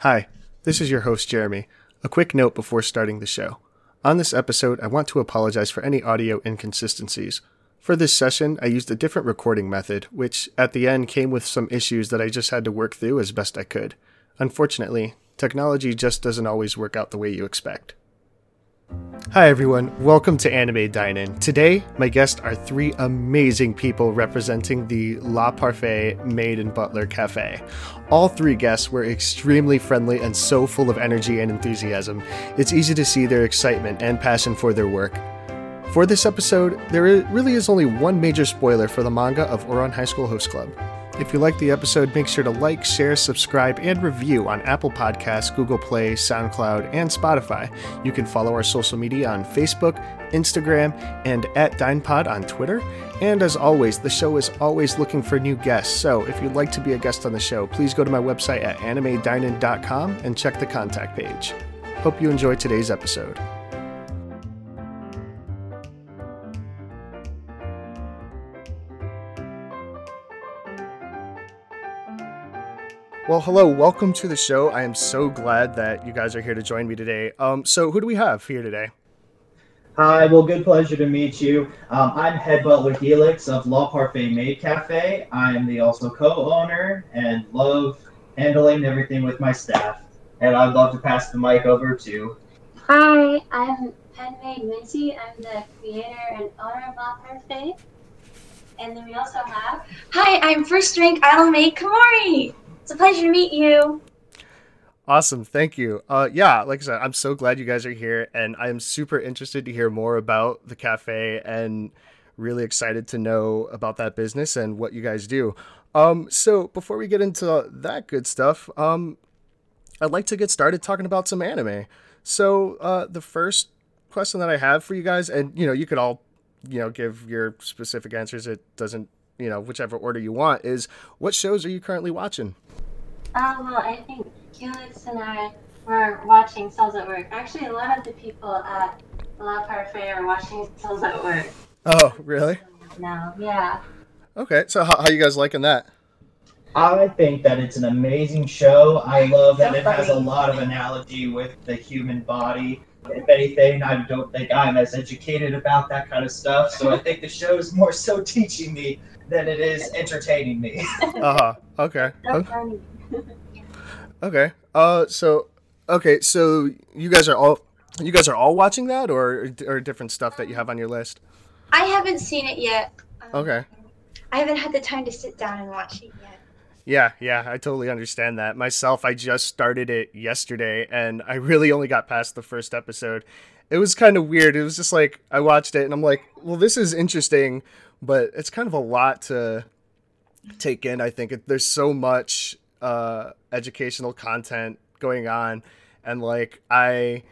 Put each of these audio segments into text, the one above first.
Hi, this is your host, Jeremy. A quick note before starting the show. On this episode, I want to apologize for any audio inconsistencies. For this session, I used a different recording method, which at the end came with some issues that I just had to work through as best I could. Unfortunately, technology just doesn't always work out the way you expect. Hi everyone, welcome to Anime Dine-In. Today, my guests are three amazing people representing the La Parfait Maid and Butler Cafe. All three guests were extremely friendly and so full of energy and enthusiasm. It's easy to see their excitement and passion for their work. For this episode, there really is only one major spoiler for the manga of Ouran High School Host Club. If you liked the episode, make sure to like, share, subscribe, and review on Apple Podcasts, Google Play, SoundCloud, and Spotify. You can follow our social media on Facebook, Instagram, and at DinePod on Twitter. And as always, the show is always looking for new guests. So if you'd like to be a guest on the show, please go to my website at animedinin.com and check the contact page. Hope you enjoy today's episode. Well, hello, welcome to the show. I am so glad that you guys are here to join me today. Um, so who do we have here today? Hi, well, good pleasure to meet you. Um, I'm head butler Helix of La Parfait Maid Cafe. I am the also co-owner and love handling everything with my staff. And I'd love to pass the mic over to. Hi, I'm Penmaid Missy. I'm the creator and owner of La Parfait. And then we also have. Hi, I'm first rank Idol Maid Kamori. It's a pleasure to meet you. Awesome, thank you. Uh, yeah, like I said, I'm so glad you guys are here, and I am super interested to hear more about the cafe, and really excited to know about that business and what you guys do. Um, so before we get into that good stuff, um, I'd like to get started talking about some anime. So uh, the first question that I have for you guys, and you know, you could all, you know, give your specific answers. It doesn't, you know, whichever order you want. Is what shows are you currently watching? Oh, well, I think Helix and I were watching Cells at Work. Actually, a lot of the people at La Parfait are watching Cells at Work. Oh, really? Now, yeah. Okay, so how, how you guys liking that? I think that it's an amazing show. I love that it has a lot of analogy with the human body. If anything, I don't think I'm as educated about that kind of stuff. So I think the show is more so teaching me than it is entertaining me. Uh huh. Okay. Okay. Okay. Uh. So. Okay. So you guys are all. You guys are all watching that, or or different stuff that you have on your list. I haven't seen it yet. Um, Okay. I haven't had the time to sit down and watch it yet. Yeah, yeah, I totally understand that. Myself, I just started it yesterday and I really only got past the first episode. It was kind of weird. It was just like I watched it and I'm like, well, this is interesting, but it's kind of a lot to take in. I think there's so much uh, educational content going on, and like I.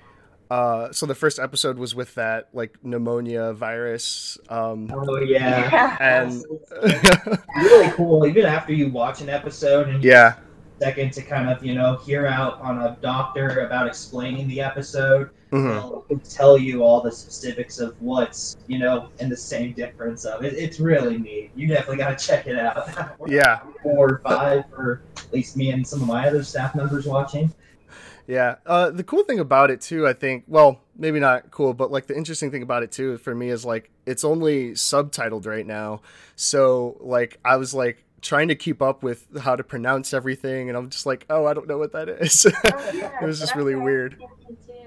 Uh, so the first episode was with that like pneumonia virus, um, oh yeah, and really cool. Even after you watch an episode and yeah, second to kind of you know hear out on a doctor about explaining the episode mhm. they'll tell you all the specifics of what's you know and the same difference of it it's really neat you definitely got to check it out yeah, four or five or at least me and some of my other staff members watching Yeah. Uh, the cool thing about it too, I think, well, maybe not cool, but like the interesting thing about it too for me is like it's only subtitled right now. So like I was like trying to keep up with how to pronounce everything, and I'm just like, oh, I don't know what that is. Oh, yeah, it was just really weird.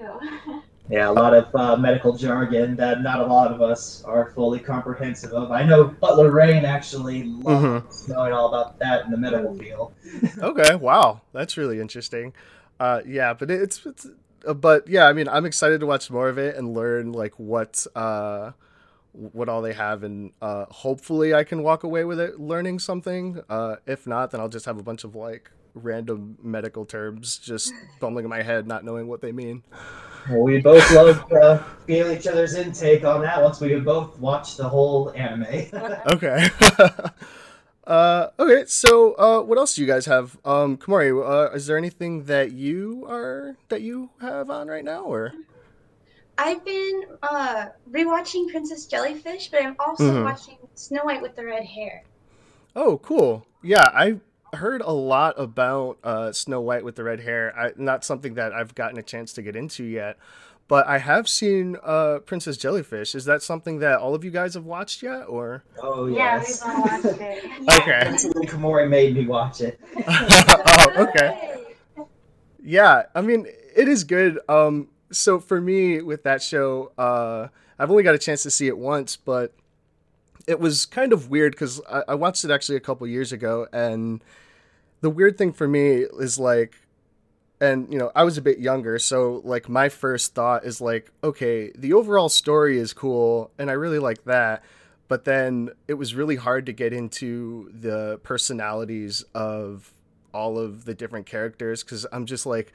Was thinking, too. yeah a lot of uh, medical jargon that not a lot of us are fully comprehensive of i know butler rain actually loves knowing all about that in the medical field Okay. Wow, that's really interesting. Uh, yeah, but it's it's. Uh, but yeah, I mean, I'm excited to watch more of it and learn like what uh, what all they have, and uh, hopefully I can walk away with it learning something. Uh, if not, then I'll just have a bunch of like random medical terms just bumbling in my head, not knowing what they mean. well, we both love to feel each other's intake on that once we have both watched the whole anime Okay. uh, okay. So, uh, what else do you guys have? Um, Kamari, uh, is there anything that you are that you have on right now, or? I've been uh, rewatching Princess Jellyfish, but I'm also Mhm. watching Snow White with the red hair. Oh, cool. Yeah, I heard a lot about uh, Snow White with the red hair. I, not something that I've gotten a chance to get into yet, but I have seen uh, Princess Jellyfish. Is that something that all of you guys have watched yet, or? Oh Yeah, yes. we've watched it. Okay. Actually, Kamori made me watch it. oh, okay. Yeah, I mean, it is good. Um, so for me with that show, uh, I've only got a chance to see it once, but it was kind of weird because I, I watched it actually a couple years ago, and the weird thing for me is like, and you know, I was a bit younger, so like my first thought is like, okay, the overall story is cool, and I really like that. But then it was really hard to get into the personalities of all of the different characters because I'm just like,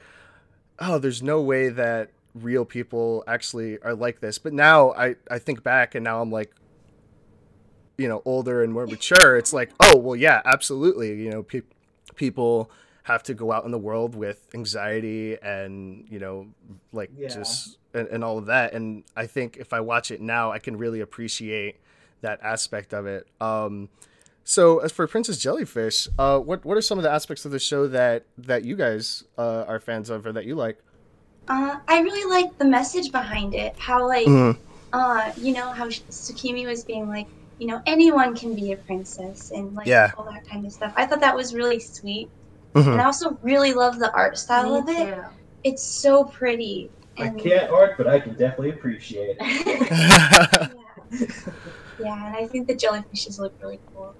oh, there's no way that real people actually are like this. But now I, I think back and now I'm like, you know, older and more mature. It's like, oh, well, yeah, absolutely. You know, pe- people have to go out in the world with anxiety and, you know, like Yeah. just, and, and all of that. And I think if I watch it now, I can really appreciate that aspect of it. Um, so as for Princess Jellyfish, uh, what what are some of the aspects of the show that that you guys uh, are fans of or that you like? Uh, I really like the message behind it. How like, Mhm. uh, you know, how Tsukimi was being like, you know, anyone can be a princess and like Yeah. all that kind of stuff. I thought that was really sweet, Mhm. and I also really love the art style Me of it. too. It's so pretty. I can't art, but I can definitely appreciate it. yeah. yeah, and I think the jellyfishes look really cool.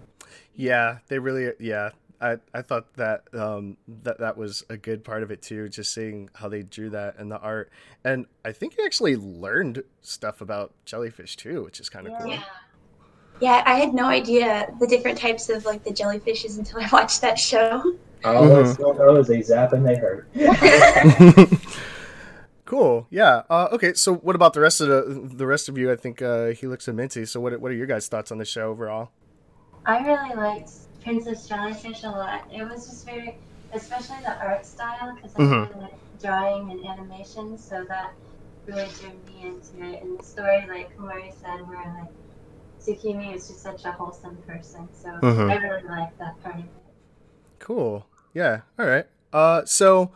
yeah, they really yeah. I, I thought that um that that was a good part of it too, just seeing how they drew that and the art. And I think you actually learned stuff about jellyfish too, which is kind of Yeah. cool. Yeah. Yeah, I had no idea the different types of like the jellyfishes until I watched that show. All. I still know is they zap and they hurt. cool. Yeah. Uh, okay. So what about the rest of the the rest of you? I think uh, Helix and Minty. So what what are your guys' thoughts on the show overall? I really liked Princess Jellyfish a lot. It was just very, especially the art style, because I Mhm. really like drawing and animation, so that really drew me into it. And the story, like Komori said, where like Tsukimi is just such a wholesome person, so Mhm. I really like that part of it. Cool. Yeah. All right. Uh, so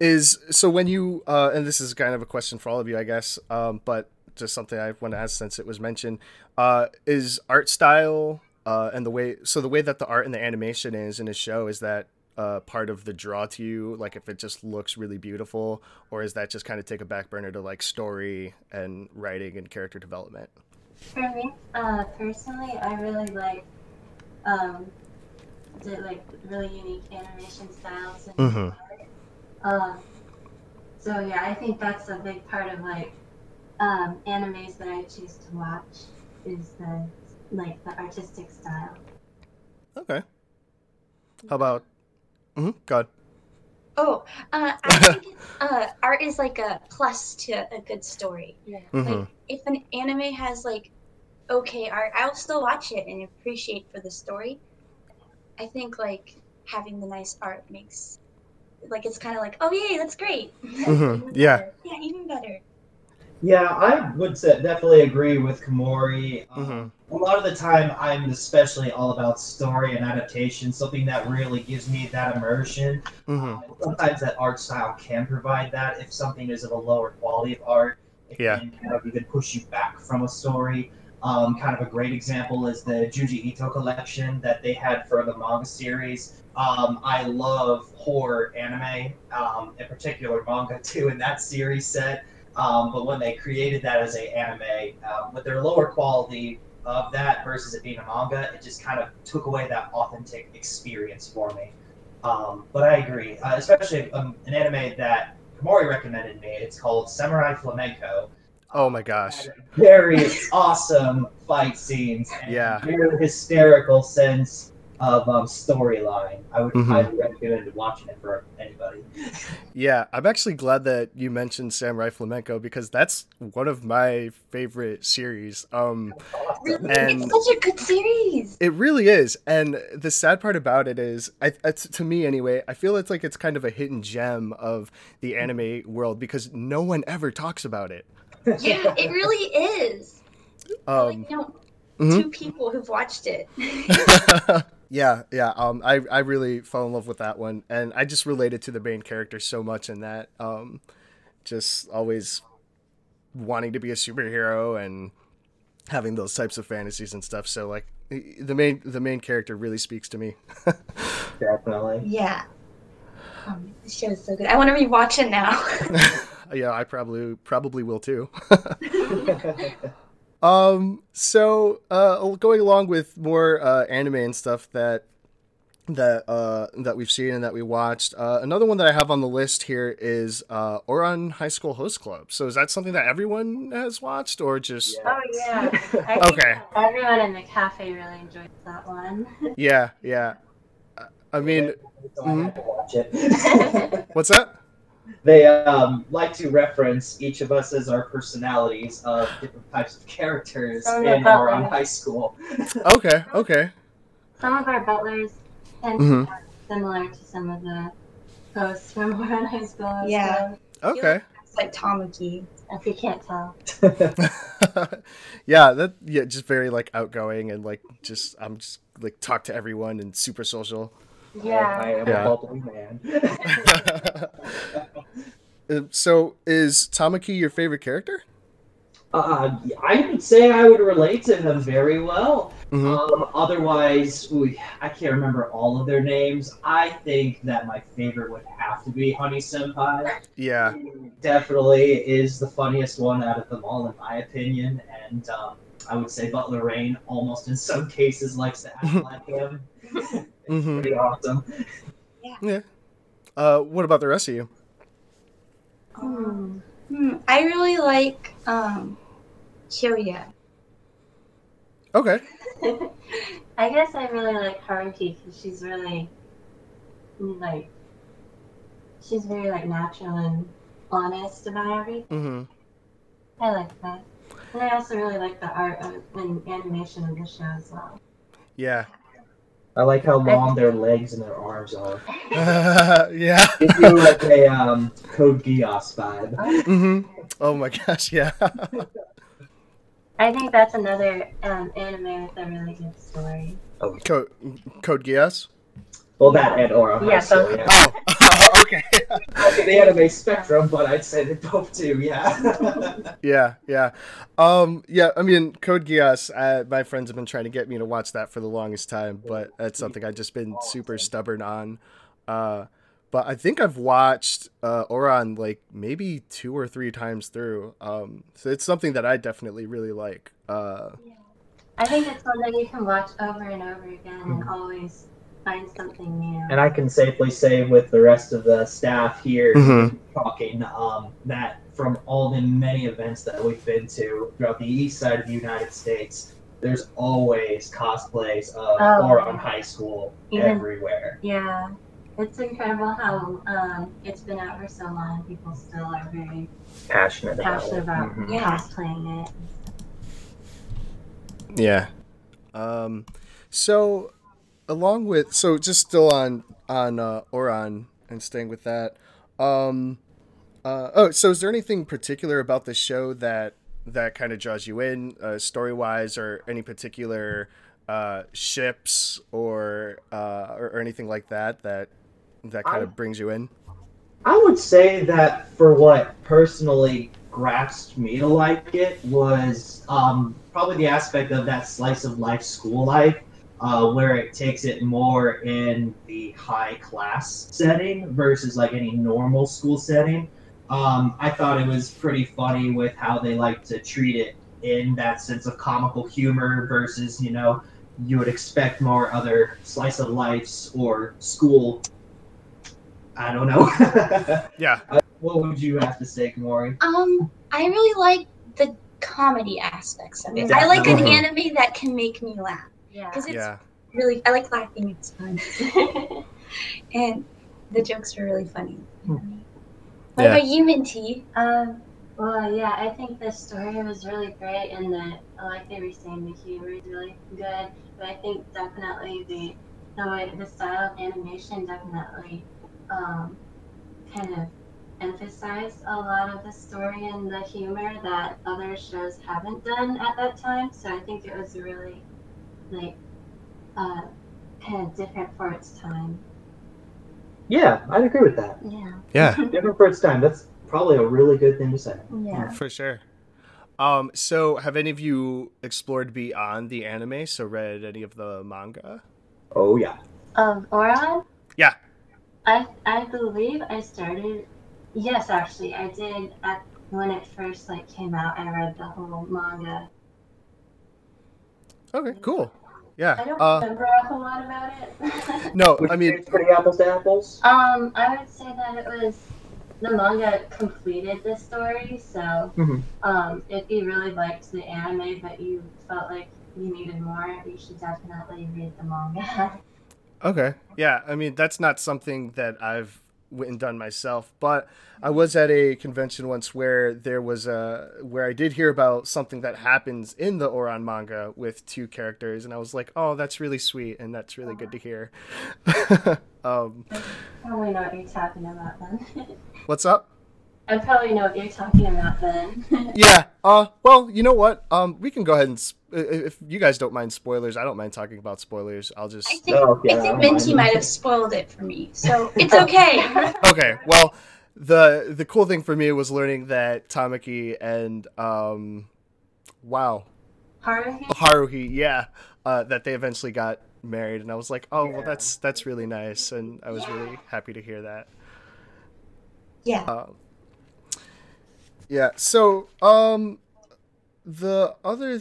is so when you uh, and this is kind of a question for all of you, I guess. Um, but just something I want to ask since it was mentioned. Uh, is art style uh, and the way so the way that the art and the animation is in a show is that uh, part of the draw to you? Like if it just looks really beautiful, or is that just kind of take a back burner to like story and writing and character development? For me, uh, personally, I really like um, the like really unique animation styles and Mhm. art. Um, so yeah, I think that's a big part of like um, animes that I choose to watch is the like the artistic style. Okay. How about? Mm-hmm. God. Oh, uh, I think uh, art is like a plus to a good story. Yeah. Mm-hmm. Like if an anime has like okay art, I'll still watch it and appreciate for the story. I think like having the nice art makes like it's kind of like oh yay that's great. Mhm. Yeah. yeah, even better. Yeah, I would definitely agree with Komori. Um, Mhm. A lot of the time, I'm especially all about story and adaptation, something that really gives me that immersion. Mm-hmm. Um, sometimes that art style can provide that. If something is of a lower quality of art, it Yeah. can kind of even push you back from a story. Um, kind of a great example is the Junji Ito collection that they had for the manga series. Um, I love horror anime, um, in particular manga too, in that series set. Um, but when they created that as a anime, um, with their lower quality of that versus it being a manga, it just kind of took away that authentic experience for me. Um, but I agree, uh, especially um, an anime that Komori recommended me. It's called Samurai Flamenco. Oh my gosh. Very awesome fight scenes. And Yeah. Very hysterical sense of um, storyline. I would Mhm. highly recommend watching it for anybody. Yeah, I'm actually glad that you mentioned Samurai Flamenco because that's one of my favorite series. Um, Really, And- it's such a good series. it really is, and the sad part about it is, I, it's, to me anyway, I feel it's like it's kind of a hidden gem of the anime world because no one ever talks about it. Yeah, it really is. Um, like, you know, mhm. two people who've watched it. Yeah, yeah. Um, I I really fell in love with that one, and I just related to the main character so much in that. Um, just always wanting to be a superhero and having those types of fantasies and stuff. So like the main the main character really speaks to me. Definitely. Yeah. Um, this show is so good. I want to rewatch it now. yeah, I probably probably will too. um, so uh, going along with more uh, anime and stuff that that uh, that we've seen and that we watched. Uh, another one that I have on the list here is uh, Ouran High School Host Club. So is that something that everyone has watched, or just? Yeah. Oh yeah. Okay. Everyone in the cafe really enjoyed that one. Yeah, yeah. Uh, I mean, So I had to watch it. what's that? They um, like to reference each of us as our personalities of different types of characters in yeah, our Butler. high school. Okay, okay. some of our butlers tend to be similar to some of the hosts from Ouran High School. as Yeah. well, Okay. it's like Tamaki. If you can't tell. yeah, that yeah, just very like outgoing and like just I'm just like talk to everyone and super social. I Yeah. am Yeah. a bubbly man. Uh, so is Tamaki your favorite character? Uh, I would say I would relate to him very well. Mhm. Um, otherwise, ooh, I can't remember all of their names. I think that my favorite would have to be Honey Senpai. Yeah. He Definitely is the funniest one out of them all, in my opinion. And um, I would say Butler Rain, almost in some cases, likes to act like him. it's Mhm. pretty awesome. Yeah. Uh, what about the rest of you? Hmm. Hmm, I really like um, Kyoya. Okay. I guess I really like Haruhi because she's really like she's very like natural and honest about everything. hmm I like that. And I also really like the art of, and animation of the show as well. Yeah. I like how long their legs and their arms are. yeah. Gives you like a um, Code Geass vibe. Mm-hmm. Oh my gosh. Yeah. I think that's another um, anime with a really good story. Code Code Geass. Well, that and Aura. Yeah, so, both. yeah. Oh. okay. Okay, the anime spectrum, but I'd say they both do, yeah. Yeah, yeah, um, yeah. I mean, Code Geass. Uh, my friends have been trying to get me to watch that for the longest time, but that's something I've just been super stubborn on. Uh, but I think I've watched uh, Ouran like maybe two or three times through. Um, so it's something that I definitely really like. Uh, I think it's one that you can watch over and over again and always find something new. and I can safely say with the rest of the staff here Mhm. talking um, that from all the many events that we've been to throughout the east side of the United States, there's always cosplays of Oh. Ouran High School Even- everywhere. Yeah, it's incredible how um, it's been out for so long. People still are very Passionate about passionate it. about Mhm. Cosplaying it. Yeah. Um, so along with so just still on on uh, Ouran and staying with that. Um, uh, oh, so is there anything particular about the show that that kind of draws you in, uh, story wise, or any particular uh, ships or, uh, or or anything like that that that kind I- of brings you in? I would say that for what personally grasped me to like it was um, probably the aspect of that slice of life school life, uh, where it takes it more in the high class setting versus like any normal school setting. Um, I thought it was pretty funny with how they like to treat it in that sense of comical humor versus, you know, you would expect more other slice of lives or school. I don't know. Yeah. What would you have to say, Kamori? Um, I really like the comedy aspects of it. I like an anime that can make me laugh Yeah. because it's Yeah. really. I like laughing. It's fun, and the jokes were really funny. What Yeah. about you, Minty? um, well, yeah, I think the story was really great, and the like they were saying, the humor is really good. But I think definitely the the way the style of animation definitely um, kind of emphasized a lot of the story and the humor that other shows haven't done at that time. So I think it was really like uh, kind of different for its time. Yeah, I'd agree with that. Yeah. Yeah, Different for its time. That's probably a really good thing to say. Yeah. for sure. Um, so have any of you explored beyond the anime? So read any of the manga? Oh yeah. Of Ouran? Yeah. I I believe I started. Yes, actually, I did. At when it first like came out, I read the whole manga. Okay, cool. I Yeah. don't Uh, remember a whole lot about it. no, Would I mean, it's pretty apples to apples. um, I would say that it was the manga completed the story. So, Mhm. um, if you really liked the anime but you felt like you needed more, you should definitely read the manga. Okay. Yeah. I mean, that's not something that I've went and done myself, but I was at a convention once where there was a where I did hear about something that happens in the Ouran manga with two characters, and I was like, oh, that's really sweet, and that's really good to hear. um, probably what you're talking about then. what's up? I probably know what you're talking about then. Yeah. Uh. Well, you know what? Um. We can go ahead and sp- if you guys don't mind spoilers, I don't mind talking about spoilers. I'll just. I think Oh, yeah, I think Minty fine. might have spoiled it for me, so it's okay. okay well the the cool thing for me was learning that tamaki and um wow Haruhi? haruhi yeah uh that they eventually got married and i was like oh well that's that's really nice and i was really happy to hear that yeah. um yeah so um the other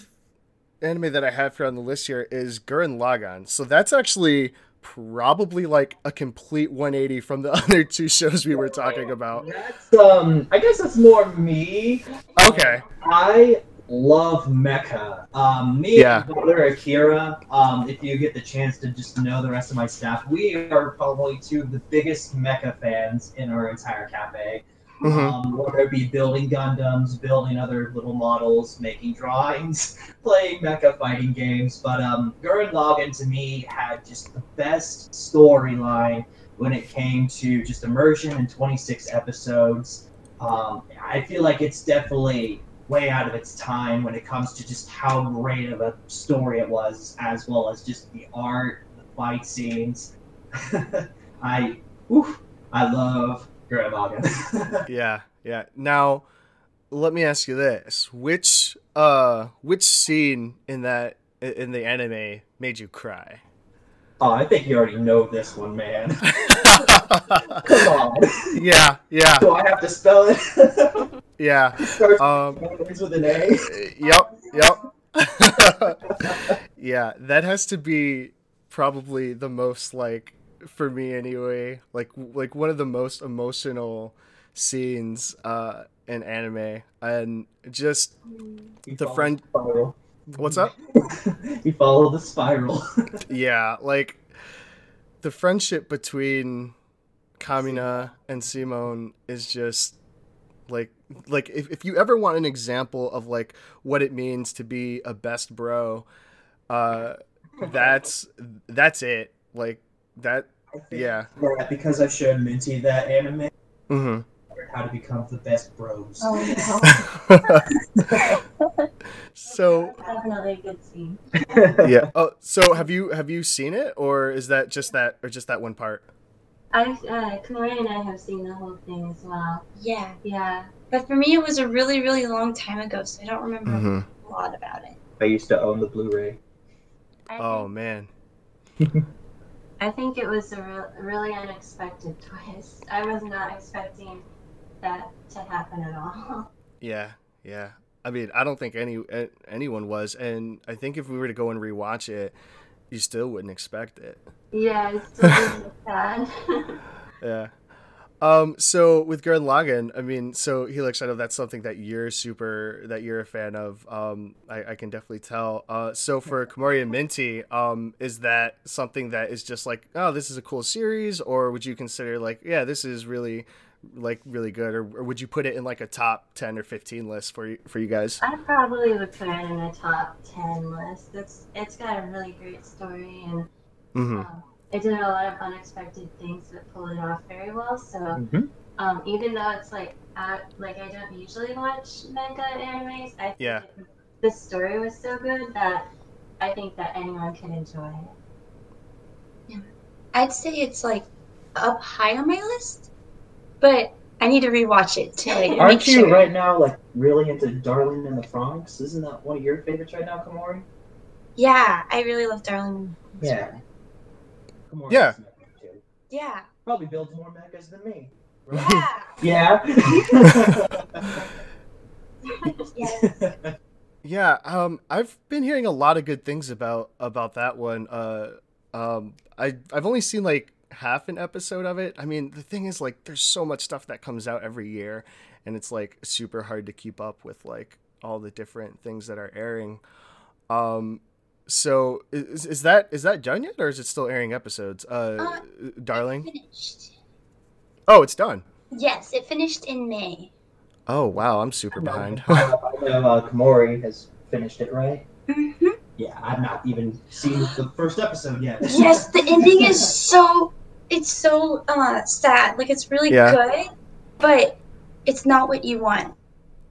anime that i have here on the list here is gurren lagann so that's actually probably like a complete 180 from the other two shows we were talking about That's um. I guess that's more me. okay I love mecha. Um, me Yeah. and brother Akira. Um, if you get the chance to just know the rest of my staff, we are probably two of the biggest mecha fans in our entire cafe. Mhm. Um, whether it be building Gundams, building other little models, making drawings, playing mecha fighting games. But um, Gurren Lagann to me had just the best storyline when it came to just immersion in 26 episodes. Um, I feel like it's definitely way out of its time when it comes to just how great of a story it was, as well as just the art, the fight scenes. I, oof, I love Yeah, yeah. Now, let me ask you this: which uh, which scene in that in the anime made you cry? oh, I think you already know this one, man. Come on. yeah, yeah, Do I have to spell it? yeah. Starts Um, with an A. yep, yep. yeah, that has to be probably the most like for me anyway, like like one of the most emotional scenes uh in anime and just He The friend- spiral. what's up? he follow the spiral. Yeah, like the friendship between Kamina and Simon is just like like if, if you ever want an example of like what it means to be a best bro, uh that's that's it. Like that I think yeah. that because I showed Minty that anime, Mhm. how to become the best bros. Oh so no. Definitely a good scene. yeah. Oh, so have you have you seen it or is that just that or just that one part? I, uh, Kamari and I have seen the whole thing as well. Yeah. Yeah. But for me, it was a really, really long time ago, so I don't remember Mhm. a lot about it. I used to own the Blu-ray. I Oh think, man. I think it was a re- really unexpected twist. I was not expecting that to happen at all. Yeah, yeah. I mean, I don't think any anyone was, and I think if we were to go and rewatch it, you still wouldn't expect it. yeah, it's still sad. Yeah. Um. So with Gurren Lagann, I mean, so Helix, I know that's something that you're super that you're a fan of. Um, I, I can definitely tell. Uh, so for Komori and Minty, um, is that something that is just like, oh, this is a cool series, or would you consider like, yeah, this is really like really good, or, or would you put it in like a top ten or fifteen list for you for you guys? I probably would put it in a top ten list. It's it's got a really great story and Mm-hmm. um, it did a lot of unexpected things that pulled it off very well. So Mm-hmm. um, even though it's like out, like I don't usually watch manga animes, I think Yeah. it- the story was so good that I think that anyone can enjoy it. I'd say it's like up high on my list, but I need to rewatch it to like Aren't you sure. right now like really into Darling in the Franxx? Isn't that one of your favorites right now, Kamori? Yeah, I really love Darling. Yeah. Kamori Yeah. is my favorite too. Yeah. Probably builds more mechas than me. Yeah. Yeah. yes. Yeah, um, I've been hearing a lot of good things about about that one. Uh, um, I I've only seen like half an episode of it. I mean, the thing is, like, there's so much stuff that comes out every year, and it's like super hard to keep up with like all the different things that are airing. Um, so is is that is that done yet, or is it still airing episodes? Uh, Uh, darling. Finished. Oh, it's done. Yes, it finished in May. Oh wow, I'm super behind. I know uh, Kamori has finished it, right? Mm-hmm. Yeah, I've not even seen the first episode yet. Yes, the ending is so it's so uh sad. Like it's really Yeah. good, but it's not what you want.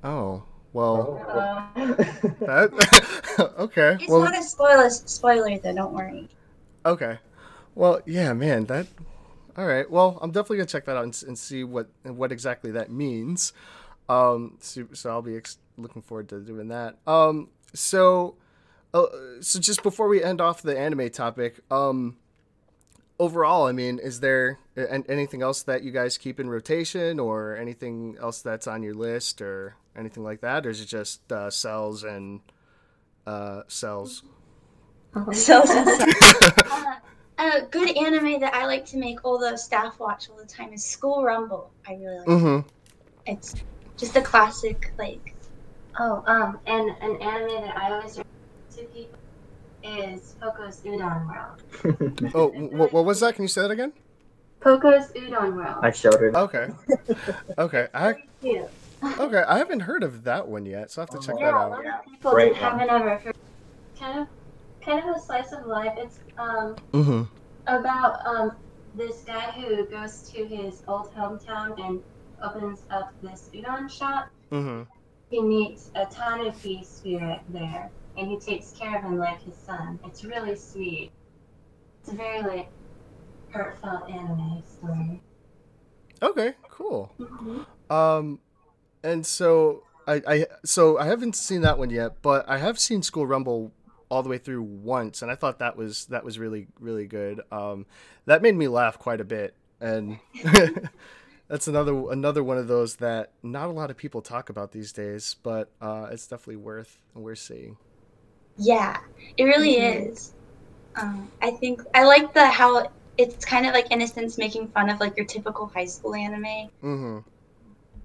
oh well, Oh. that okay. It's well, not a spoiler spoiler though, don't worry. Okay. Well, yeah, man. That. All right. Well, I'm definitely gonna check that out and, and see what what exactly that means. Um. So, so I'll be ex- looking forward to doing that. Um. So, uh, so just before we end off the anime topic, um, overall, I mean, is there a- anything else that you guys keep in rotation, or anything else that's on your list, or anything like that, or is it just uh, cells and uh, cells? So, so, so. Uh, a good anime that I like to make all the staff watch all the time is School Rumble. I really like. Mm-hmm. It's just a classic, like Oh, um, and an anime that I always to people is Poco's Udon World. Oh, what, what was that? Can you say that again? Poco's Udon World. I showed her. Okay. Okay. I okay. I haven't heard of that one yet, so I have to check Yeah, that a out. lot of people Great haven't ever heard. Kind of, kind of a slice of life. It's um Mm-hmm. about um this guy who goes to his old hometown and opens up this udon shop. Mm-hmm. He meets a Tanuki spirit there, and he takes care of him like his son. It's really sweet. It's a very like heartfelt anime story. Okay. Cool. Um, and so I, I so I haven't seen that one yet, but I have seen School Rumble all the way through once, and I thought that was that was really really good. Um, that made me laugh quite a bit, and that's another another one of those that not a lot of people talk about these days, but uh, it's definitely worth worth seeing. Yeah, it really Mhm. is. Um, I think I like the how it's kind of like innocence making fun of like your typical high school anime, Mm-hmm.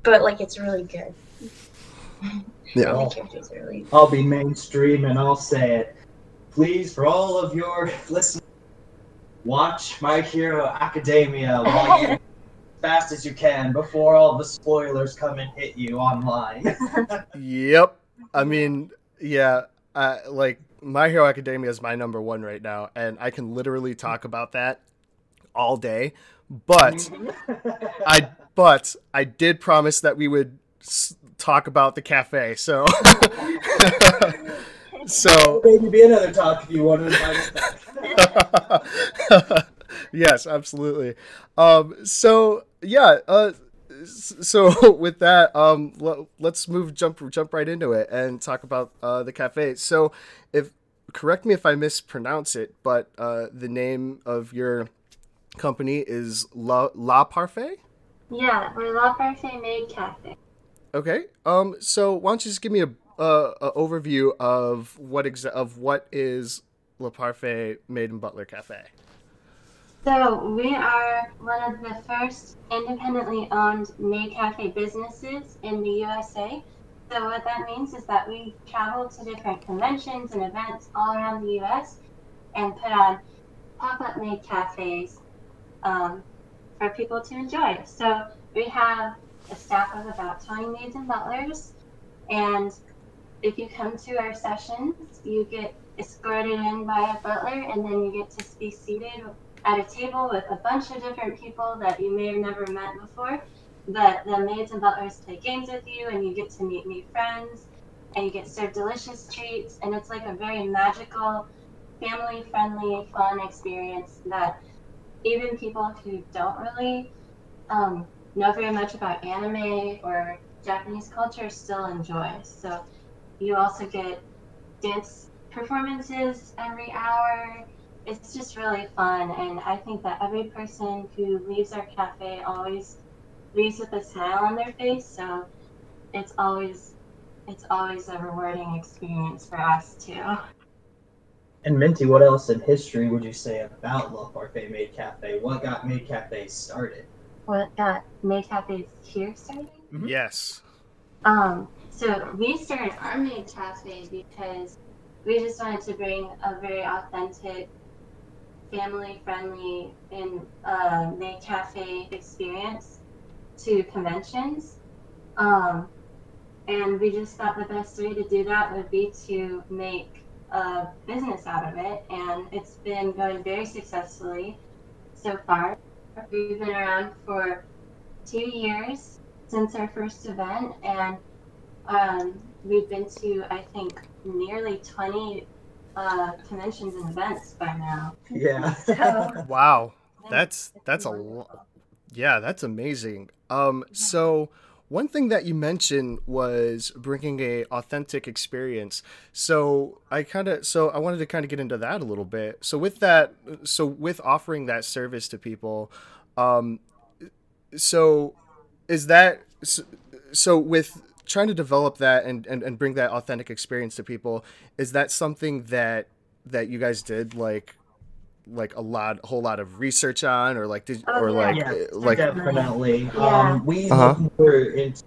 but like it's really good. Yeah. The characters are really I'll be mainstream and I'll say it. Please, for all of your listeners, watch My Hero Academia while you, as fast as you can before all the spoilers come and hit you online. Yep. I mean, yeah. Uh, like My Hero Academia is my number one right now, and I can literally talk about that all day. But I, but I did promise that we would s- talk about the cafe. So, so maybe be another talk if you want to invite us back. yes, absolutely. Um, so yeah, uh, so with that, um, l- let's move jump jump right into it and talk about uh, the cafe. So, if correct me if I mispronounce it, but uh, the name of your company is La La Parfait. Yeah, we're La Parfait Maid Cafe. Okay. Um. So why don't you just give me a, uh, a overview of what exa- of what is La Parfait Maid in Butler Cafe? So we are one of the first independently owned maid cafe businesses in the USA. So what that means is that we travel to different conventions and events all around the US and put on pop-up maid cafes um, for people to enjoy. So we have a staff of about 20 maids and butlers, and if you come to our sessions, you get escorted in by a butler, and then you get to be seated at a table with a bunch of different people that you may have never met before. But the maids and butlers play games with you, and you get to meet new friends, and you get served delicious treats, and it's like a very magical, family-friendly, fun experience that even people who don't really um, know very much about anime or Japanese culture still enjoy. So you also get dance performances every hour. It's just really fun, and I think that every person who leaves our cafe always leaves with a smile on their face. So it's always it's always a rewarding experience for us too. And Minty, what else in history would you say about La Parfait Maid Cafe? What got Maid Cafe started? What got Maid Cafe here started? Mhm. Yes. Um, so we started our Maid Cafe because we just wanted to bring a very authentic, family-friendly, and uh, Maid Cafe experience to conventions. Um, and we just thought the best way to do that would be to make a business out of it, and it's been going very successfully so far. We've been around for two years since our first event, and um, we've been to, I think, nearly 20 uh, conventions and events by now. Yeah. So, Wow. That's that's a wonderful. lot. Yeah, that's amazing. Um, so one thing that you mentioned was bringing a authentic experience. So I kind of, so I wanted to kind of get into that a little bit. So with that, so with offering that service to people, um, so is that so, so with trying to develop that and, and and bring that authentic experience to people, is that something that that you guys did like like a lot a whole lot of research on or like did Oh, or yeah. like Yeah, uh, like Definitely. Yeah. Um, we Uh-huh. looked for into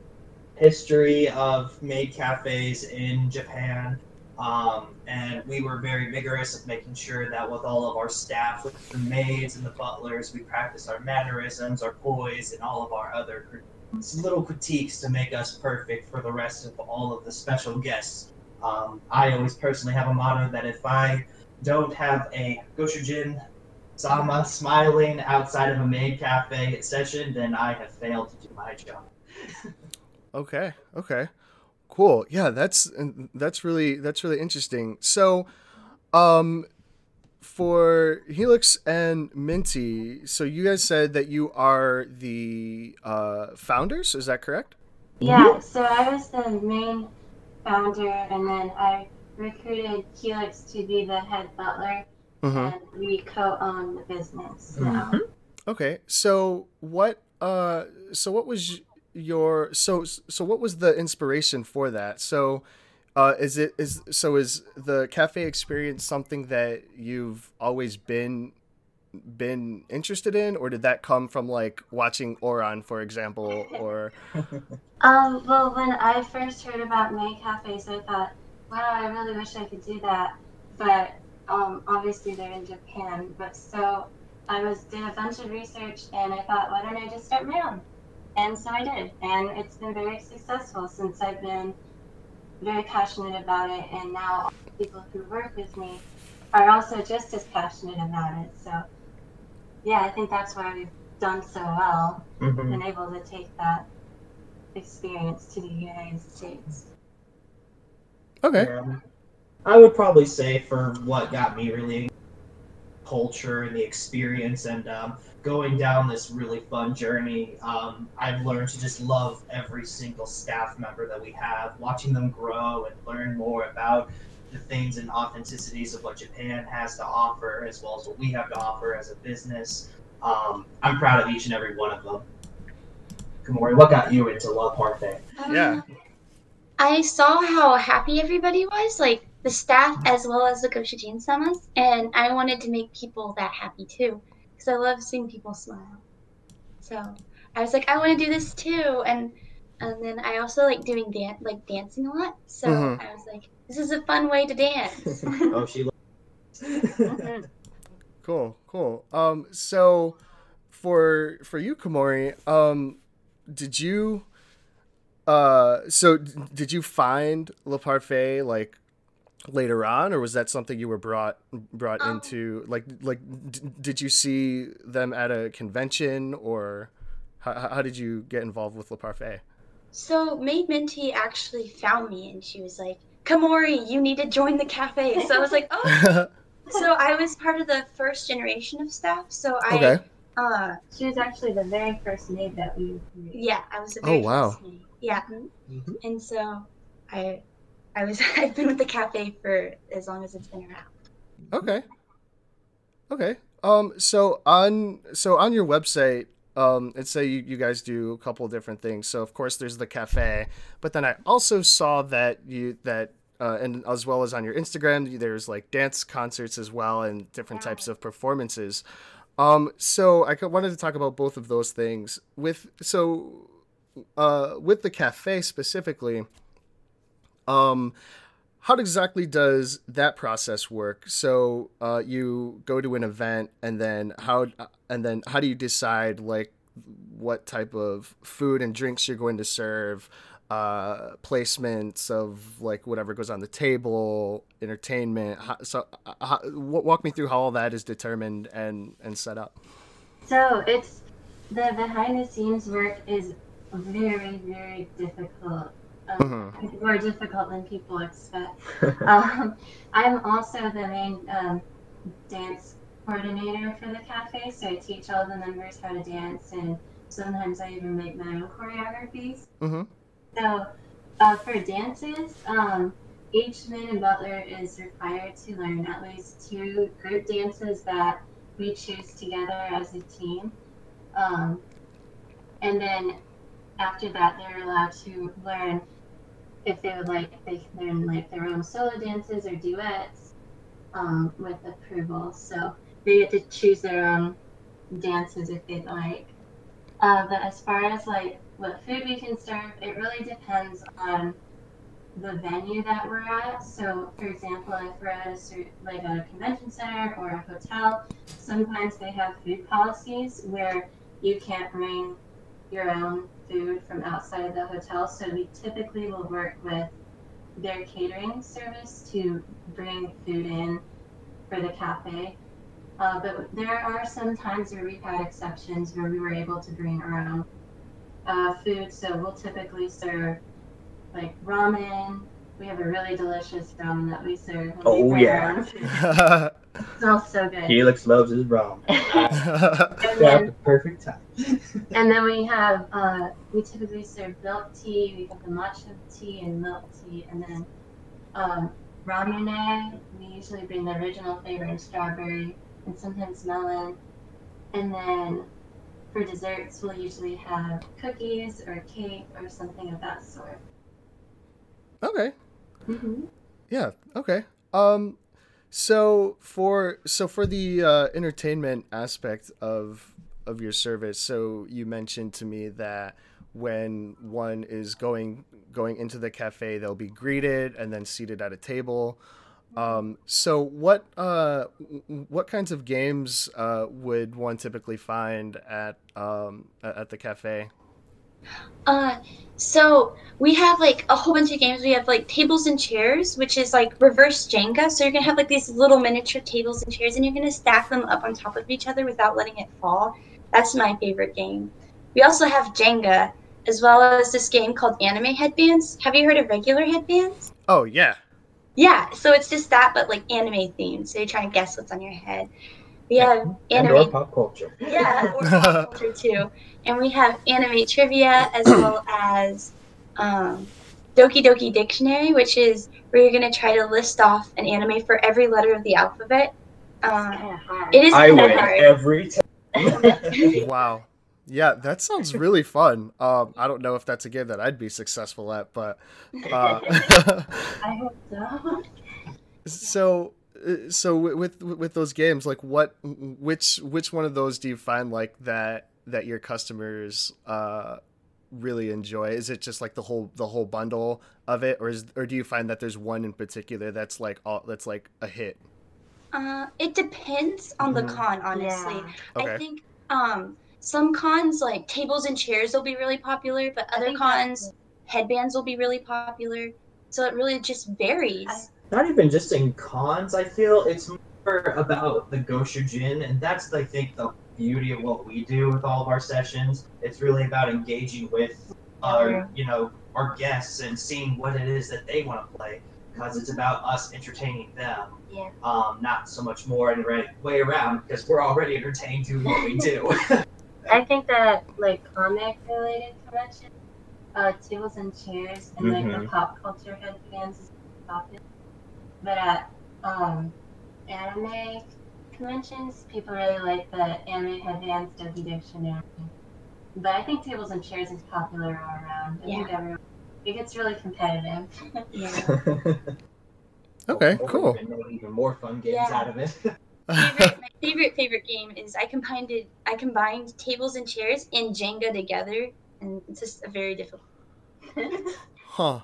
history of maid cafes in Japan, um, and we were very vigorous of making sure that with all of our staff, with the maids and the butlers, we practice our mannerisms, our poise, and all of our other crit- little critiques to make us perfect for the rest of all of the special guests. Um, I always personally have a motto that if I don't have a Goshujin Sama smiling outside of a maid cafe session, then I have failed to do my job. Okay. Okay. Cool. Yeah, that's that's really that's really interesting. So, um, for Helix and Minty, so you guys said that you are the uh, founders. Is that correct? Yeah, so I was the main founder, and then I recruited Helix to be the head butler, Mm-hmm. and we co-own the business now. Okay. So what? Uh. So what was your? So so what was the inspiration for that? So. Uh, is it is so is the cafe experience something that you've always been been interested in or did that come from like watching Ouran for example or Um, well, when I first heard about maid cafes, I thought, wow, I really wish I could do that. But um, obviously they're in Japan. But so I was did a bunch of research, and I thought, why don't I just start my own? And so I did, and it's been very successful since I've been very passionate about it, and now all the people who work with me are also just as passionate about it. So yeah, I think that's why we've done so well, Mhm. been able to take that experience to the United States. okay Um, I would probably say for what got me really culture and the experience and um, going down this really fun journey, um, I've learned to just love every single staff member that we have, watching them grow and learn more about the things and authenticities of what Japan has to offer, as well as what we have to offer as a business. Um, I'm proud of each and every one of them. Kamori, what got you into La Parfait? Yeah. Um, I saw how happy everybody was, like the staff as well as the Goshujin samas, and I wanted to make people that happy too, because I love seeing people smile. So I was like, I want to do this too, and and then I also like doing dan- like dancing a lot. So Mhm. I was like, this is a fun way to dance. oh, she. cool cool um so for for you Komori um did you uh so d- did you find Le Parfait like later on or was that something you were brought brought Um, into like like d- did you see them at a convention or how, how did you get involved with Le Parfait So Maid Minty actually found me and she was like, Kamori, you need to join the cafe. So I was like, oh, so I was part of the first generation of staff. So I, Okay. uh, She was actually the very first maid that we recruited. yeah, I was. The Oh, very wow. first maid. Yeah, Mhm. and so I, I was. I've been with the cafe for as long as it's been around. Okay. Okay. Um. So on so on your website, um, it say you, you guys do a couple different things. So of course there's the cafe, but then I also saw that you that uh, and as well as on your Instagram, there's like dance concerts as well and different Yeah. types of performances. Um. So I wanted to talk about both of those things with so uh with the cafe specifically. Um how exactly does that process work so uh, you go to an event and then how and then how do you decide like what type of food and drinks you're going to serve uh, placements of like whatever goes on the table entertainment how, so uh, how, walk me through how all that is determined and and set up So it's the behind the scenes work is very, very difficult. Um, More difficult than people expect. um, I'm also the main um, dance coordinator for the cafe, so I teach all the members how to dance, and sometimes I even make my own choreographies. mm-hmm. So, uh, for dances, um, each man and butler is required to learn at least two group dances that we choose together as a team. Um, and then after that, they're allowed to learn if they would like, they can learn like their own solo dances or duets um, with approval. So they get to choose their own dances if they'd like. Uh, but as far as like what food we can serve, it really depends on the venue that we're at. So, for example, if we're at a like at a convention center or a hotel, sometimes they have food policies where you can't bring your own food from outside the hotel. So we typically will work with their catering service to bring food in for the cafe. Uh, but there are some times where we've had exceptions where we were able to bring our own uh, food. So we'll typically serve like ramen. We have a really delicious ramen that we serve. when we Oh, yeah. our own food. It smells so good. Helix loves his rum. And At then, the perfect time. and then we have uh, we typically serve milk tea. We have the matcha tea and milk tea, and then um, Ramune. We usually bring the original flavor in strawberry and sometimes melon. And then for desserts, we'll usually have cookies or cake or something of that sort. okay Mm-hmm. Yeah. Okay. Um, so for so for the uh, entertainment aspect of of your service, so you mentioned to me that when one is going going into the cafe, they'll be greeted and then seated at a table. Um, so what uh, what kinds of games uh, would one typically find at um, at the cafe? Uh, so we have like a whole bunch of games. We have like tables and chairs, which is like reverse Jenga. So you're gonna have like these little miniature tables and chairs, and you're gonna stack them up on top of each other without letting it fall. That's my favorite game. We also have Jenga, as well as this game called Anime Headbands. Have you heard of regular headbands? Oh yeah. Yeah, so it's just that, but like anime themed. So you're trying to guess what's on your head. We have And anime or pop culture. yeah, or pop culture too. And we have anime trivia as well as um, Doki Doki Dictionary, which is where you're gonna try to list off an anime for every letter of the alphabet. Um, kind hard. it is I kind win hard. every time. Wow. Yeah, that sounds really fun. Um, I don't know if that's a game that I'd be successful at, but uh, I hope so. so so with with those games, like what which which one of those do you find like that that your customers uh really enjoy? Is it just like the whole the whole bundle of it, or is or do you find that there's one in particular that's like all that's like a hit? Uh, it depends on the Mhm. con, honestly. Yeah. I think um, some cons like tables and chairs will be really popular, but other cons headbands will be really popular. So it really just varies. Not even just in cons, I feel it's more about the Goshujin, and that's I think the beauty of what we do with all of our sessions. It's really about engaging with our, you know, our guests and seeing what it is that they want to play. because it's about us entertaining them. Yeah. Um, not so much more in the right way around because we're already entertained doing what we do. I think that like comic related conventions, uh, tables and chairs and like the Mhm. pop culture headbands is popular. But at um, anime conventions, people really like the anime headbands, Doki Dictionary. But I think tables and chairs is popular all around. I think everyone, it gets really competitive. Yeah. Okay, Or cool. Even, make even more fun games Yeah. out of it. favorite, my favorite favorite game is I combined it, I combined tables and chairs and Jenga together, and it's just a very difficult. huh.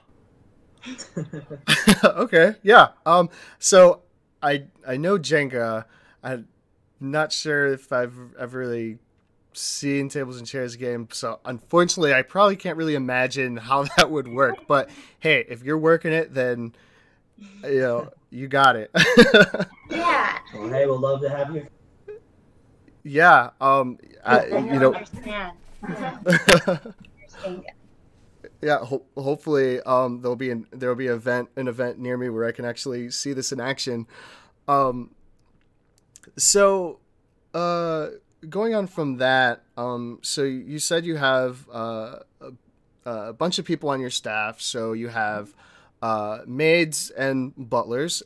okay, yeah. Um, so I I know Jenga. I'm not sure if I've ever really seen tables and chairs game. So unfortunately, I probably can't really imagine how that would work. But hey, if you're working it, then you know you got it. Yeah. well, hey, we'll love to have you. yeah. Um. I, you know. Yeah ho- hopefully um there'll be an there'll be an event an event near me where i can actually see this in action. Um so uh going on from that um so you said you have uh a, a bunch of people on your staff. So you have uh maids and butlers.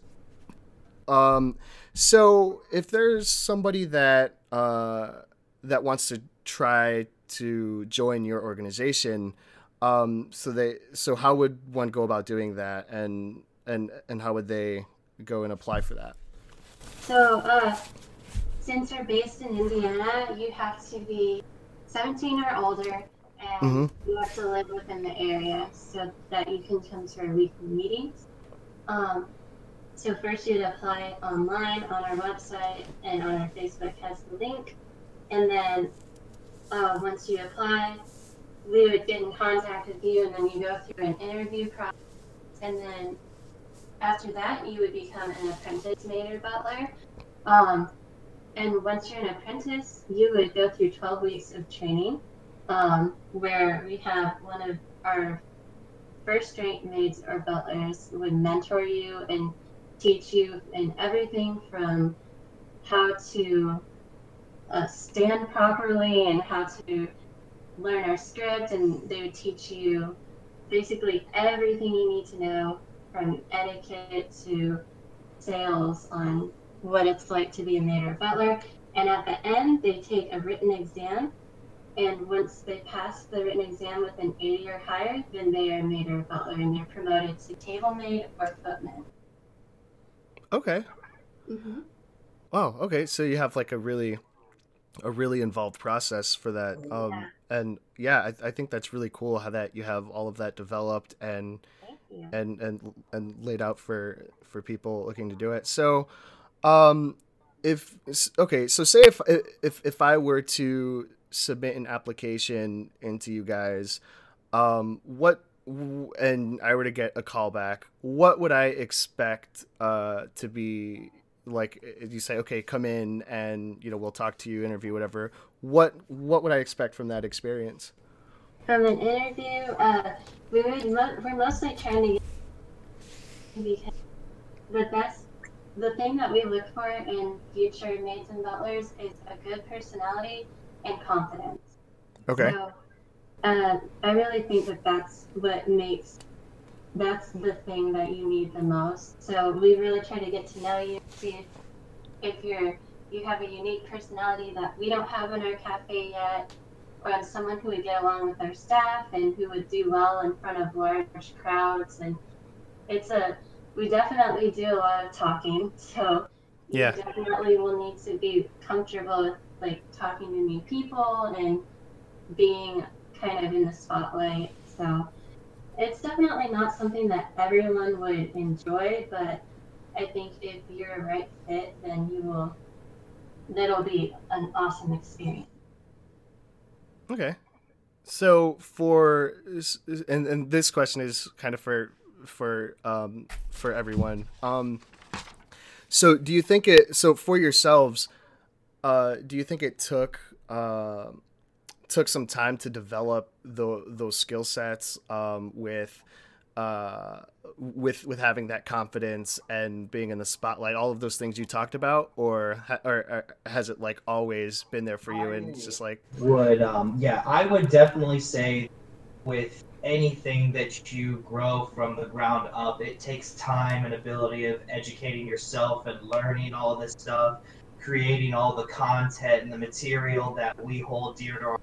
Um so if there's somebody that uh that wants to try to join your organization um so they so how would one go about doing that and and and how would they go and apply for that So, uh, since we're based in Indiana, you have to be 17 or older, and Mhm. you have to live within the area so that you can come to our weekly meetings. Um, so first you'd apply online on our website, and on our Facebook has the link. And then uh, once you apply, we would get in contact with you, and then you go through an interview process, and then after that, you would become an apprentice maid or butler. Um, and once you're an apprentice, you would go through 12 weeks of training, um, where we have one of our first rate maids or butlers would mentor you and teach you in everything from how to uh, stand properly and how to learn our script, and they would teach you basically everything you need to know from etiquette to sales on what it's like to be a maid or butler. And at the end, they take a written exam. And once they pass the written exam with an 80 or higher, then they are maid or butler and they're promoted to table maid or footman. okay Mm-hmm. wow okay so you have like a really a really involved process for that um Yeah. And yeah I, I think that's really cool how that you have all of that developed and and and and laid out for for people looking to do it. So, um, if okay, so say if if if I were to submit an application into you guys, um, what and I were to get a call back, what would I expect uh to be like? You say okay, come in and you know we'll talk to you, interview, whatever. What what would I expect from that experience? From an interview, uh, we would mo- we're mostly trying to get because the best the thing that we look for in future maids and butlers is a good personality and confidence. Okay. So, uh, I really think that that's what makes that's the thing that you need the most. So we really try to get to know you, see if, if you're you have a unique personality that we don't have in our cafe yet, or someone who would get along with our staff and who would do well in front of large crowds. And it's a we definitely do a lot of talking, so Yeah. you definitely will need to be comfortable with like talking to new people and being kind of in the spotlight. So it's definitely not something that everyone would enjoy, but I think if you're a right fit, then you will. That'll be an awesome experience. Okay. So for and and this question is kind of for for um for everyone. Um so do you think it so for yourselves uh do you think it took uh, took some time to develop the, those skill sets um with uh, with with having that confidence and being in the spotlight, all of those things you talked about, or or, or has it like always been there for you? And just like would um yeah, I would definitely say with anything that you grow from the ground up, it takes time and ability of educating yourself and learning all this stuff, creating all the content and the material that we hold dear to our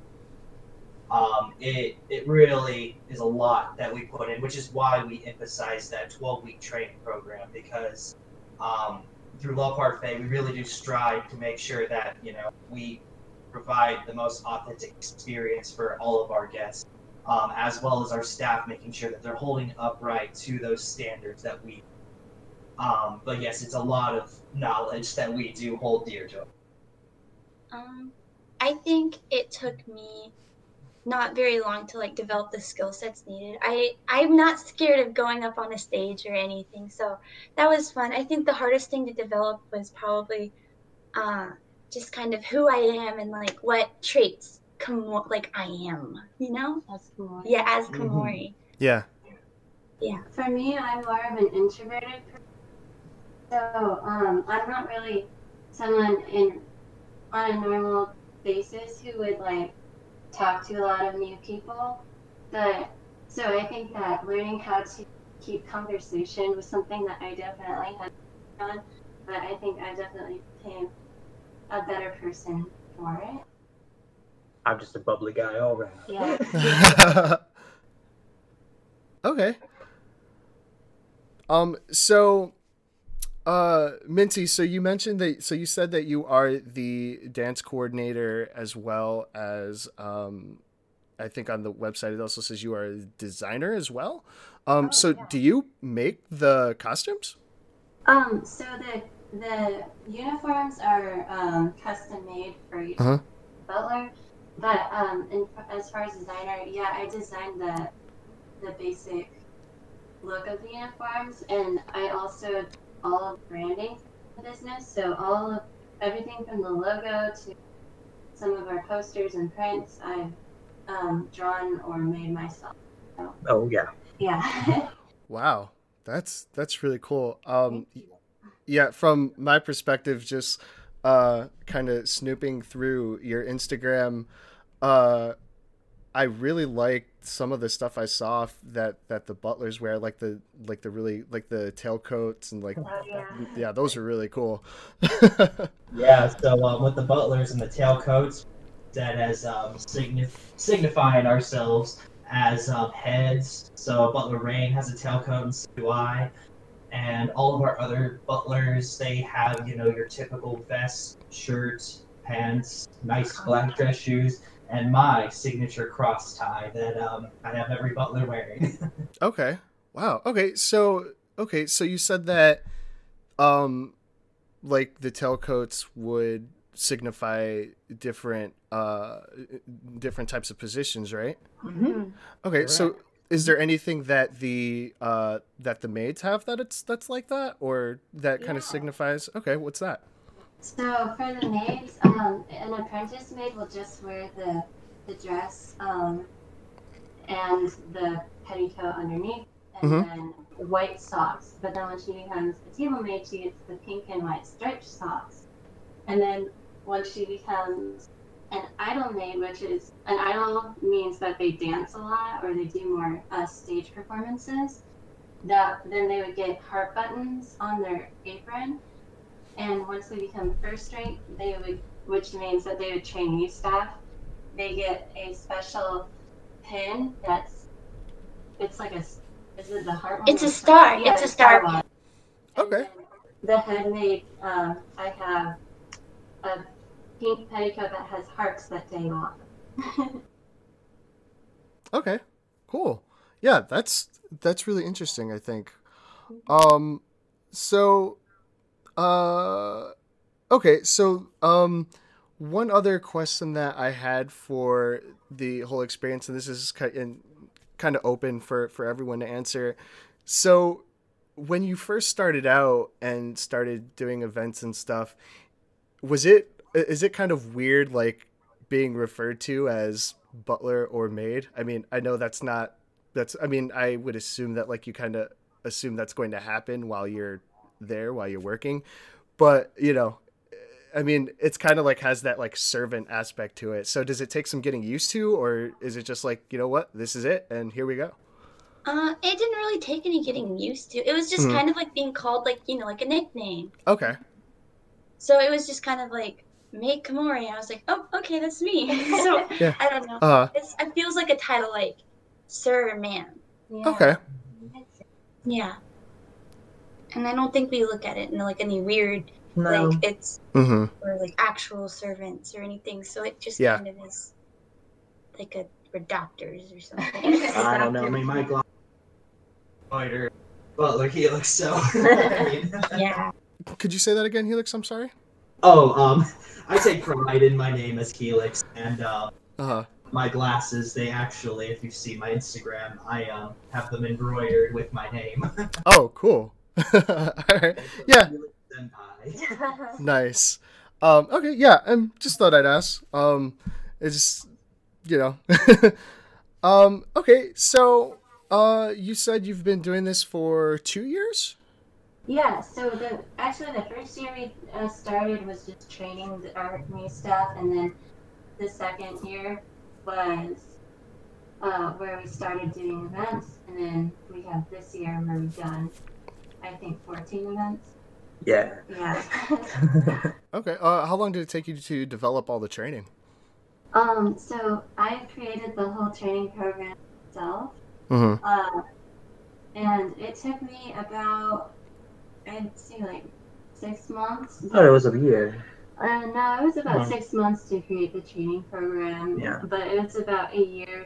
um, it it really is a lot that we put in, which is why we emphasize that 12 week training program because um, through Low Parfait we really do strive to make sure that you know we provide the most authentic experience for all of our guests, um, as well as our staff, making sure that they're holding upright to those standards that we. Um, but yes, it's a lot of knowledge that we do hold dear to. Um, I think it took me not very long to like develop the skill sets needed. I I'm not scared of going up on a stage or anything, so that was fun. I think the hardest thing to develop was probably uh, just kind of who I am and like what traits Komori, like I am, you know? As Komori. Yeah, as Mhm. Yeah. yeah, For me, I'm more of an introverted person. So um, I'm not really someone in on a normal basis who would like talk to a lot of new people. But so I think that learning how to keep conversation was something that I definitely had on. But I think I definitely became a better person for it. I'm just a bubbly guy all around. Yeah. okay. Um. So, uh, Minty. So you mentioned that. So you said that you are the dance coordinator as well as um. I think on the website it also says you are a designer as well. Um. Oh, so yeah. do you make the costumes? Um, so the the uniforms are um, custom made for each Uh-huh. butler, but um, in, as far as designer, yeah, I designed the the basic look of the uniforms, and I also all of branding the business. So all of everything from the logo to some of our posters and prints, I've um, drawn or made myself. Oh yeah. Yeah. Wow, that's that's really cool. Um, yeah, from my perspective, just uh, kind of snooping through your Instagram, uh, I really liked some of the stuff I saw that that the butlers wear, like the like the really like the tailcoats and like Oh, yeah. yeah, those are really cool. Yeah, so um, with the butlers and the tailcoats, that as um, signif- signifying ourselves as um, heads. So Butler Rain has a tailcoat, and so do I. And all of our other butlers, they have you know your typical vest, shirt, pants, nice black dress shoes, and my signature cross tie that um, I have every butler wearing. Okay. Wow. Okay. So okay. So you said that, um, like the tailcoats would signify different uh different types of positions, right? Mhm. Okay. So is there anything that the uh that the maids have that it's that's like that or that kind of signifies? Okay. What's that? So for the maids, um, an apprentice maid will just wear the the dress um, and the petticoat underneath, and Mhm. then white socks. But then when she becomes a table maid, she gets the pink and white striped socks. And then once she becomes an idol maid, which is an idol means that they dance a lot or they do more uh, stage performances. That then they would get heart buttons on their apron and once they become first rate, they would, which means that they would train new staff. They get a special pin that's, it's like a, s- is it the heart one? It's a star. Yeah, It's a the star one. Okay. The head maid, um, I have a pink petticoat that has hearts that dang off. Okay. Cool. Yeah, that's that's really interesting, I think. Um so uh okay, so um one other question that I had for the whole experience and this is kind of open for for everyone to answer. So when you first started out and started doing events and stuff, was it is it kind of weird like being referred to as butler or maid? I mean, I know that's not that's I mean, I would assume that like you kind of assume that's going to happen while you're there while you're working. But, you know, I mean, it's kind of like has that like servant aspect to it. So does it take some getting used to or is it just like, you know what? This is it and here we go. Uh, it didn't really take any getting used to. It was just Mhm. kind of like being called like you know like a nickname. Okay. So it was just kind of like make Komori. I was like, oh, okay, that's me. so Yeah. I don't know. Uh It's it feels like a title like sir or ma'am. Yeah. okay. Yeah. And I don't think we look at it in like any weird No. like it's mm-hmm. or like actual servants or anything. So it just Yeah. kind of is like a we're doctors or something. I don't know. I mean, my glass. Fighter, Butler Helix. So. I mean- yeah. Could you say that again, Helix? I'm sorry. oh, um, I take pride in my name as Helix, and uh, Uh-huh. my glasses. They actually, if you see my Instagram, I um have them embroidered with my name. Oh, cool. All right. Yeah. Nice. Um, okay, yeah, um, just thought I'd ask. Um, it's you know. um, okay, so uh, you said you've been doing this for two years. Yeah, so the actually the first year we uh, started was just training the, our new staff, and then the second year was uh, where we started doing events, and then we have this year where we've done, I think, 14 events. Yeah. Yeah. Okay. Uh, how long did it take you to develop all the training? um, so I created the whole training program myself, Mm-hmm. uh, and it took me about, I'd say like six months. I thought it was a year. Uh, no, it was about Oh. six months to create the training program. Yeah. But it was about a year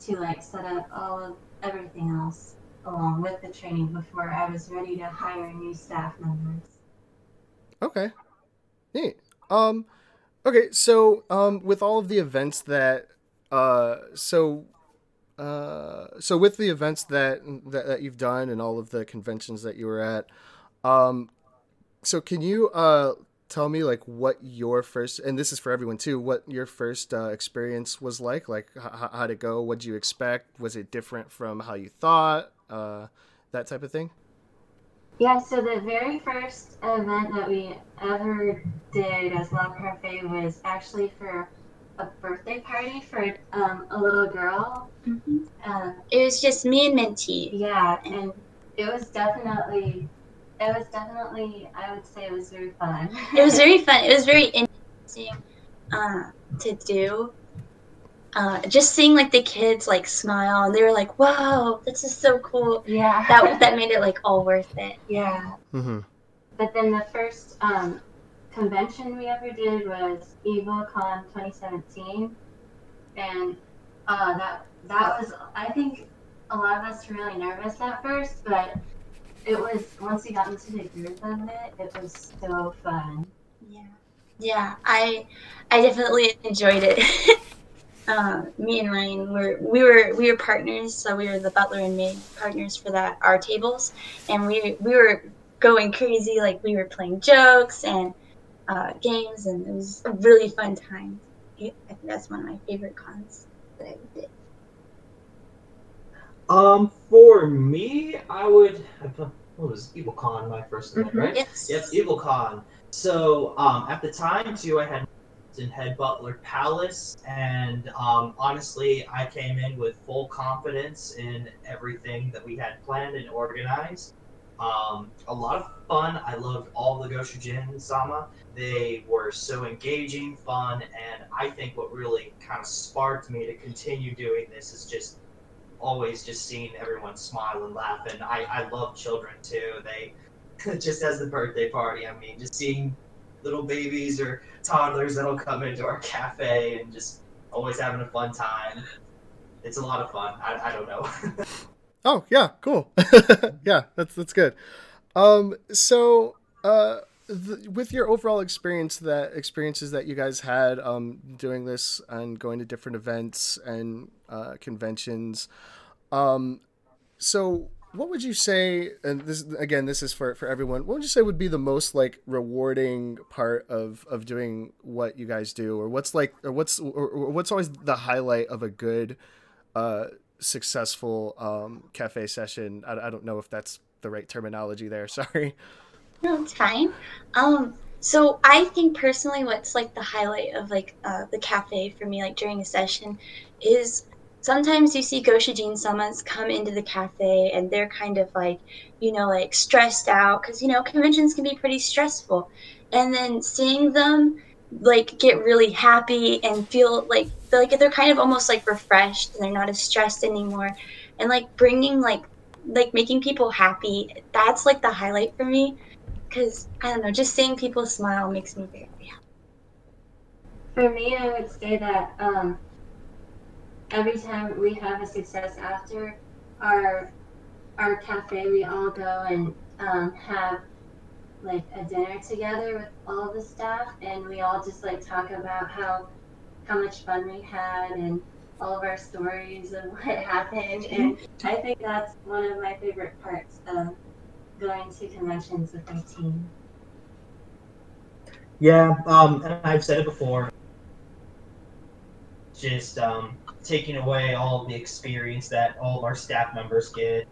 to like set up all of everything else along with the training before I was ready to hire new staff members. Okay. Neat. Um, okay, so um, with all of the events that, uh, so, uh, so with the events that, that that you've done and all of the conventions that you were at, um, so can you uh tell me like what your first and this is for everyone too what your first uh, experience was like like h- how'd it go what did you expect was it different from how you thought uh that type of thing Yeah, so the very first event that we ever did as La Parfait was actually for a birthday party for um, a little girl. Mhm. Um, It was just me and Minty. Yeah, and it was definitely, it was definitely, I would say it was very fun. It was very fun. It was very interesting uh, to do. Uh, just seeing like the kids like smile and they were like, "Wow, this is so cool." yeah. That that made it like all worth it. yeah. mm-hmm. But then the first um, convention we ever did was EvilCon 2017, and uh, that that was I think a lot of us were really nervous at first, but it was once we got into the groove of it, it was so fun. Yeah, yeah. I I definitely enjoyed it. uh, me and Ryan were we were we were partners, so we were the butler and maid partners for that our tables, and we we were going crazy. Like we were playing jokes and uh, games, and it was a really fun time. I think that's one of my favorite cons that I did. Um, for me, I would. What was EvilCon my first event, Mhm. right? Yes. Yep, EvilCon. So, um, at the time too, I had in head butler Palace, and um, honestly, I came in with full confidence in everything that we had planned and organized. Um, a lot of fun. I loved all the Goshujin Sama. They were so engaging, fun, and I think what really kind of sparked me to continue doing this is just always just seeing everyone smile and laugh. And I, I love children too. They just as the birthday party. I mean, just seeing little babies or toddlers that'll come into our cafe and just always having a fun time. It's a lot of fun. I, I don't know. Oh yeah, cool. yeah, that's that's good. Um, so uh, th- with your overall experience, that experiences that you guys had um, doing this and going to different events and uh, conventions, um, so what would you say? And this again, this is for for everyone. What would you say would be the most like rewarding part of of doing what you guys do, or what's like, or what's or, or what's always the highlight of a good uh, successful um, cafe session. I, I don't know if that's the right terminology there. Sorry. No, it's fine. Um, so I think personally, what's like the highlight of like uh, the cafe for me, like during a session, is sometimes you see Goshujin samas come into the cafe and they're kind of like, you know, like stressed out because you know conventions can be pretty stressful, and then seeing them like get really happy and feel like like they're kind of almost like refreshed and they're not as stressed anymore, and like bringing like like making people happy that's like the highlight for me because I don't know, just seeing people smile makes me very happy. For me, I would say that um, every time we have a success after our our cafe, we all go and um, have like a dinner together with all the staff, and we all just like talk about how how much fun we had and all of our stories of what happened. And I think that's one of my favorite parts of going to conventions with my team. Yeah, um, and I've said it before. Just um, taking away all the experience that all of our staff members get.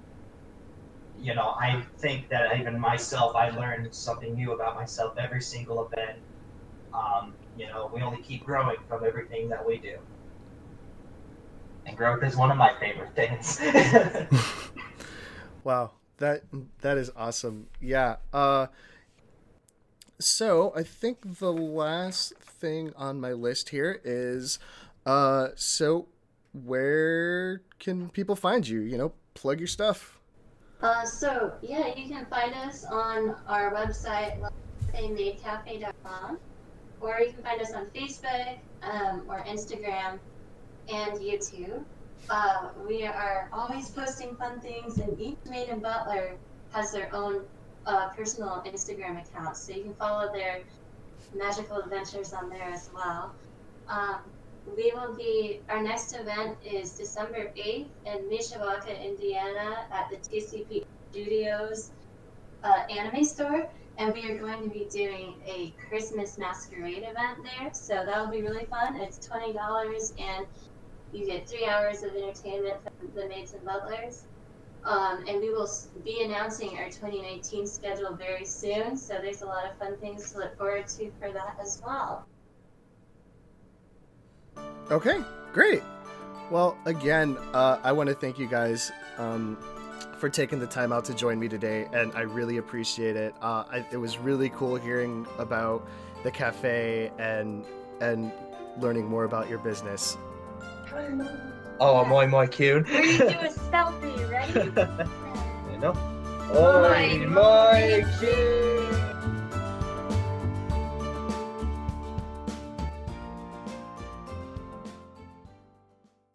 You know, I think that even myself, I learned something new about myself every single event. Um, you know, we only keep growing from everything that we do. And growth is one of my favorite things. wow, that that is awesome. Yeah. Uh so I think the last thing on my list here is uh so where can people find you? You know, plug your stuff. Uh, so yeah, you can find us on our website, cafeMadeCafe.com, or you can find us on Facebook um, or Instagram and YouTube. Uh, we are always posting fun things, and each Maid and Butler has their own uh, personal Instagram account, so you can follow their magical adventures on there as well. Um, we will be, our next event is December 8th in Mishawaka, Indiana at the TCP Studios uh, anime store. And we are going to be doing a Christmas masquerade event there. So that'll be really fun. It's $20 and you get three hours of entertainment from the Maids and Butlers. Um, and we will be announcing our 2019 schedule very soon. So there's a lot of fun things to look forward to for that as well. Okay, great. Well, again, uh, I want to thank you guys um, for taking the time out to join me today, and I really appreciate it. Uh, I, it was really cool hearing about the cafe and and learning more about your business. Oh, moe moe kyun. We're gonna do a selfie, ready? you know? Oi, moe kyun.